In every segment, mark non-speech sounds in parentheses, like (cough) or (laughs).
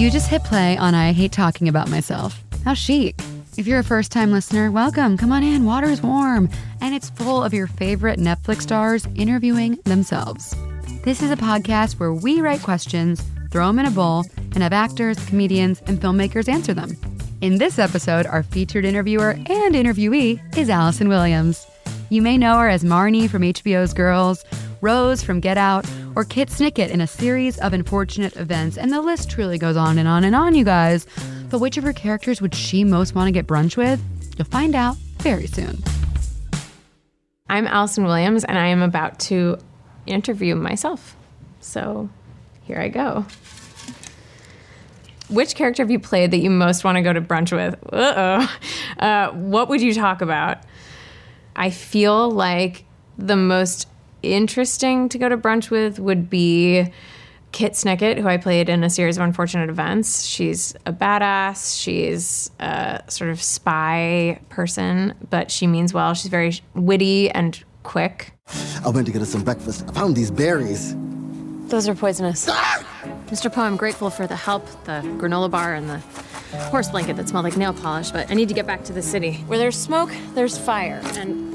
You just hit play on I Hate Talking About Myself. How chic. If you're a first time listener, welcome. Come on in. Water's warm. And it's full of your favorite Netflix stars interviewing themselves. This is a podcast where we write questions, throw them in a bowl, and have actors, comedians, and filmmakers answer them. In this episode, our featured interviewer and interviewee is Allison Williams. You may know her as Marnie from HBO's Girls, Rose from Get Out, or Kit Snicket in a series of unfortunate events, and the list truly goes on and on and on, you guys. But which of her characters would she most want to get brunch with? You'll find out very soon. I'm Allison Williams, and I am about to interview myself. So here I go. Which character have you played that you most want to go to brunch with? Uh-oh. Uh, what would you talk about? I feel like the most interesting to go to brunch with would be Kit Snicket, who I played in a series of unfortunate events. She's a badass. She's a sort of spy person, but she means well. She's very witty and quick. I went to get us some breakfast. I found these berries. Those are poisonous. Ah! Mr. Poe, I'm grateful for the help, the granola bar, and the horse blanket that smelled like nail polish, but I need to get back to the city. Where there's smoke, there's fire. And I've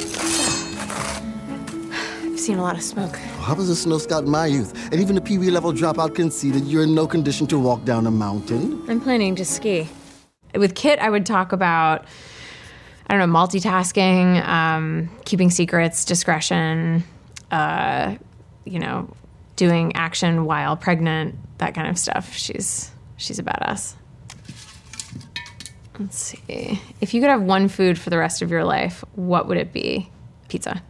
seen a lot of smoke. I was a snow scout in my youth, and even a Pee Wee level dropout conceded you're in no condition to walk down a mountain. I'm planning to ski. With Kit, I would talk about, I don't know, multitasking, um, keeping secrets, discretion, uh, you know, doing action while pregnant, that kind of stuff. She's she's a badass. Let's see. If you could have one food for the rest of your life, what would it be? Pizza.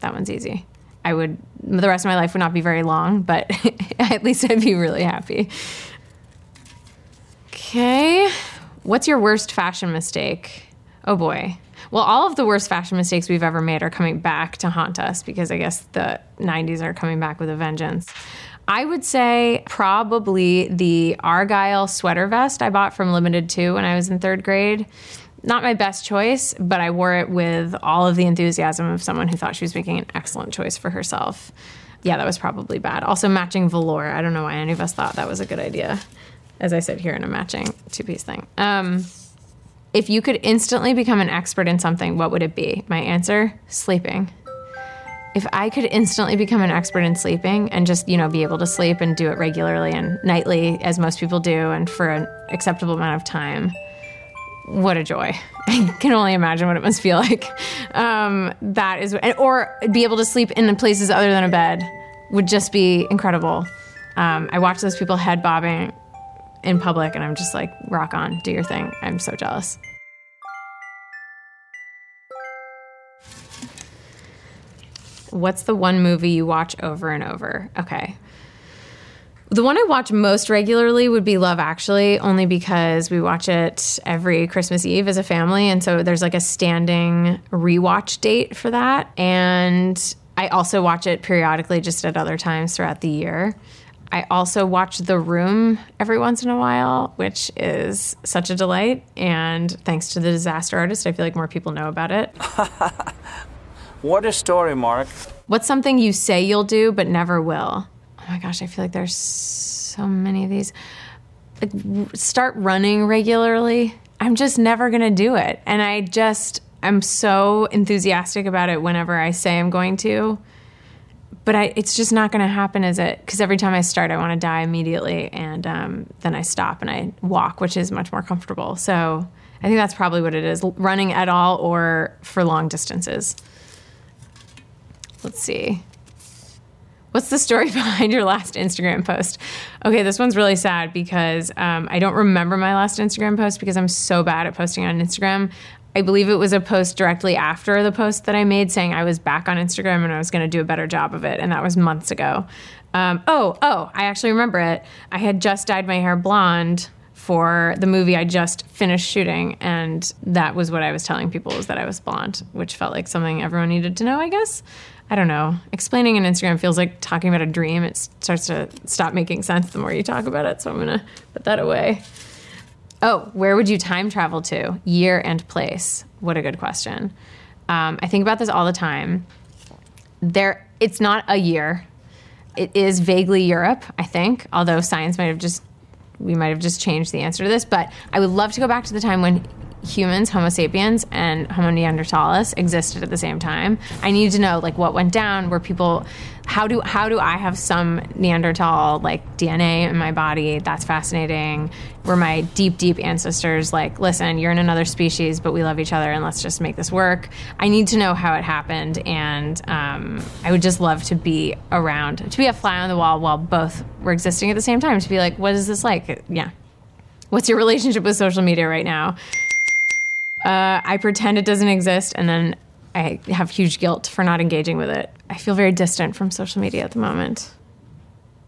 That one's easy. I would the rest of my life would not be very long, but (laughs) at least I'd be really happy. Okay. What's your worst fashion mistake? Oh boy. Well, all of the worst fashion mistakes we've ever made are coming back to haunt us because I guess the 90s are coming back with a vengeance. I would say probably the Argyle sweater vest I bought from Limited Too when I was in third grade. Not my best choice, but I wore it with all of the enthusiasm of someone who thought she was making an excellent choice for herself. Yeah, that was probably bad. Also, matching velour. I don't know why any of us thought that was a good idea. As I said here in a matching two piece thing. Um, if you could instantly become an expert in something, what would it be? My answer sleeping. If I could instantly become an expert in sleeping and just, you know, be able to sleep and do it regularly and nightly, as most people do, and for an acceptable amount of time, what a joy. (laughs) I can only imagine what it must feel like. Um, that is, or be able to sleep in places other than a bed would just be incredible. Um, I watch those people head bobbing in public and I'm just like, rock on, do your thing. I'm so jealous. What's the one movie you watch over and over? Okay. The one I watch most regularly would be Love Actually, only because we watch it every Christmas Eve as a family. And so there's like a standing rewatch date for that. And I also watch it periodically just at other times throughout the year. I also watch The Room every once in a while, which is such a delight. And thanks to the disaster artist, I feel like more people know about it. (laughs) what a story, Mark. What's something you say you'll do but never will? Oh my gosh, I feel like there's so many of these. Like, start running regularly. I'm just never going to do it. And I just, I'm so enthusiastic about it whenever I say I'm going to but I, it's just not going to happen, is it? Because every time I start, I want to die immediately, and um, then I stop and I walk, which is much more comfortable. So I think that's probably what it is: running at all or for long distances. Let's see. What's the story (laughs) behind your last Instagram post? Okay, this one's really sad because um, I don't remember my last Instagram post because I'm so bad at posting on Instagram. I believe it was a post directly after the post that I made saying I was back on Instagram and I was going to do a better job of it. And that was months ago. Um, oh, oh, I actually remember it. I had just dyed my hair blonde for the movie I just finished shooting. And that was what I was telling people was that I was blonde, which felt like something everyone needed to know, I guess. I don't know. Explaining an Instagram feels like talking about a dream. It starts to stop making sense the more you talk about it. So I'm going to put that away. Oh, where would you time travel to? Year and place. What a good question. Um, I think about this all the time. There, it's not a year. It is vaguely Europe, I think, although science might have just we might have just changed the answer to this, but I would love to go back to the time when humans, Homo sapiens, and Homo neanderthalis existed at the same time. I need to know like what went down. Were people how do how do I have some Neanderthal like DNA in my body? That's fascinating. Were my deep deep ancestors like, listen, you're in another species, but we love each other, and let's just make this work. I need to know how it happened, and um, I would just love to be around to be a fly on the wall while both were existing at the same time. To be like, what is this like? Yeah. What's your relationship with social media right now? Uh, I pretend it doesn't exist, and then I have huge guilt for not engaging with it. I feel very distant from social media at the moment.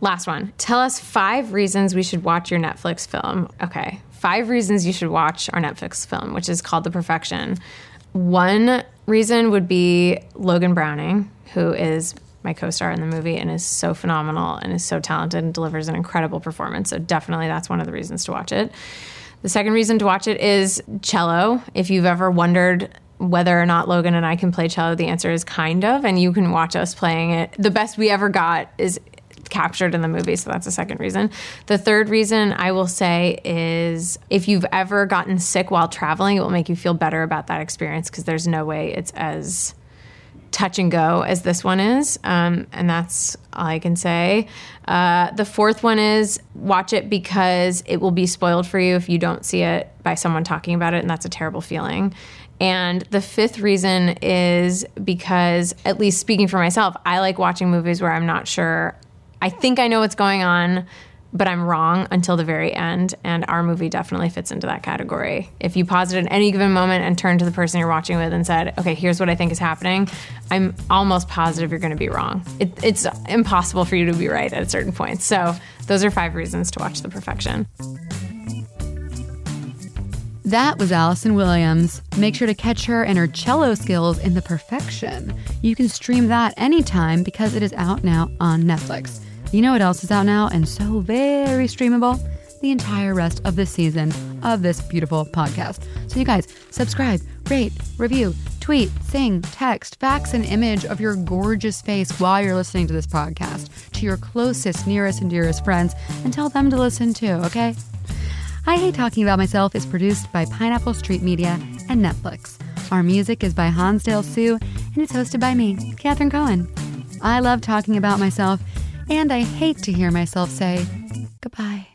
Last one. Tell us five reasons we should watch your Netflix film. Okay. Five reasons you should watch our Netflix film, which is called The Perfection. One reason would be Logan Browning, who is my co star in the movie and is so phenomenal and is so talented and delivers an incredible performance. So, definitely that's one of the reasons to watch it. The second reason to watch it is cello. If you've ever wondered whether or not Logan and I can play cello, the answer is kind of, and you can watch us playing it. The best we ever got is captured in the movie, so that's the second reason. The third reason I will say is if you've ever gotten sick while traveling, it will make you feel better about that experience because there's no way it's as touch and go as this one is. Um, and that's all I can say. Uh, the fourth one is watch it because it will be spoiled for you if you don't see it by someone talking about it, and that's a terrible feeling. And the fifth reason is because, at least speaking for myself, I like watching movies where I'm not sure. I think I know what's going on, but I'm wrong until the very end. And our movie definitely fits into that category. If you paused it at any given moment and turned to the person you're watching with and said, okay, here's what I think is happening, I'm almost positive you're going to be wrong. It, it's impossible for you to be right at a certain points. So, those are five reasons to watch The Perfection. That was Allison Williams. Make sure to catch her and her cello skills in The Perfection. You can stream that anytime because it is out now on Netflix. You know what else is out now and so very streamable? The entire rest of the season of this beautiful podcast. So, you guys, subscribe, rate, review, tweet, sing, text, fax an image of your gorgeous face while you're listening to this podcast to your closest, nearest, and dearest friends and tell them to listen too, okay? I Hate Talking About Myself is produced by Pineapple Street Media and Netflix. Our music is by Hansdale Hsu and it's hosted by me, Catherine Cohen. I love talking about myself and I hate to hear myself say goodbye.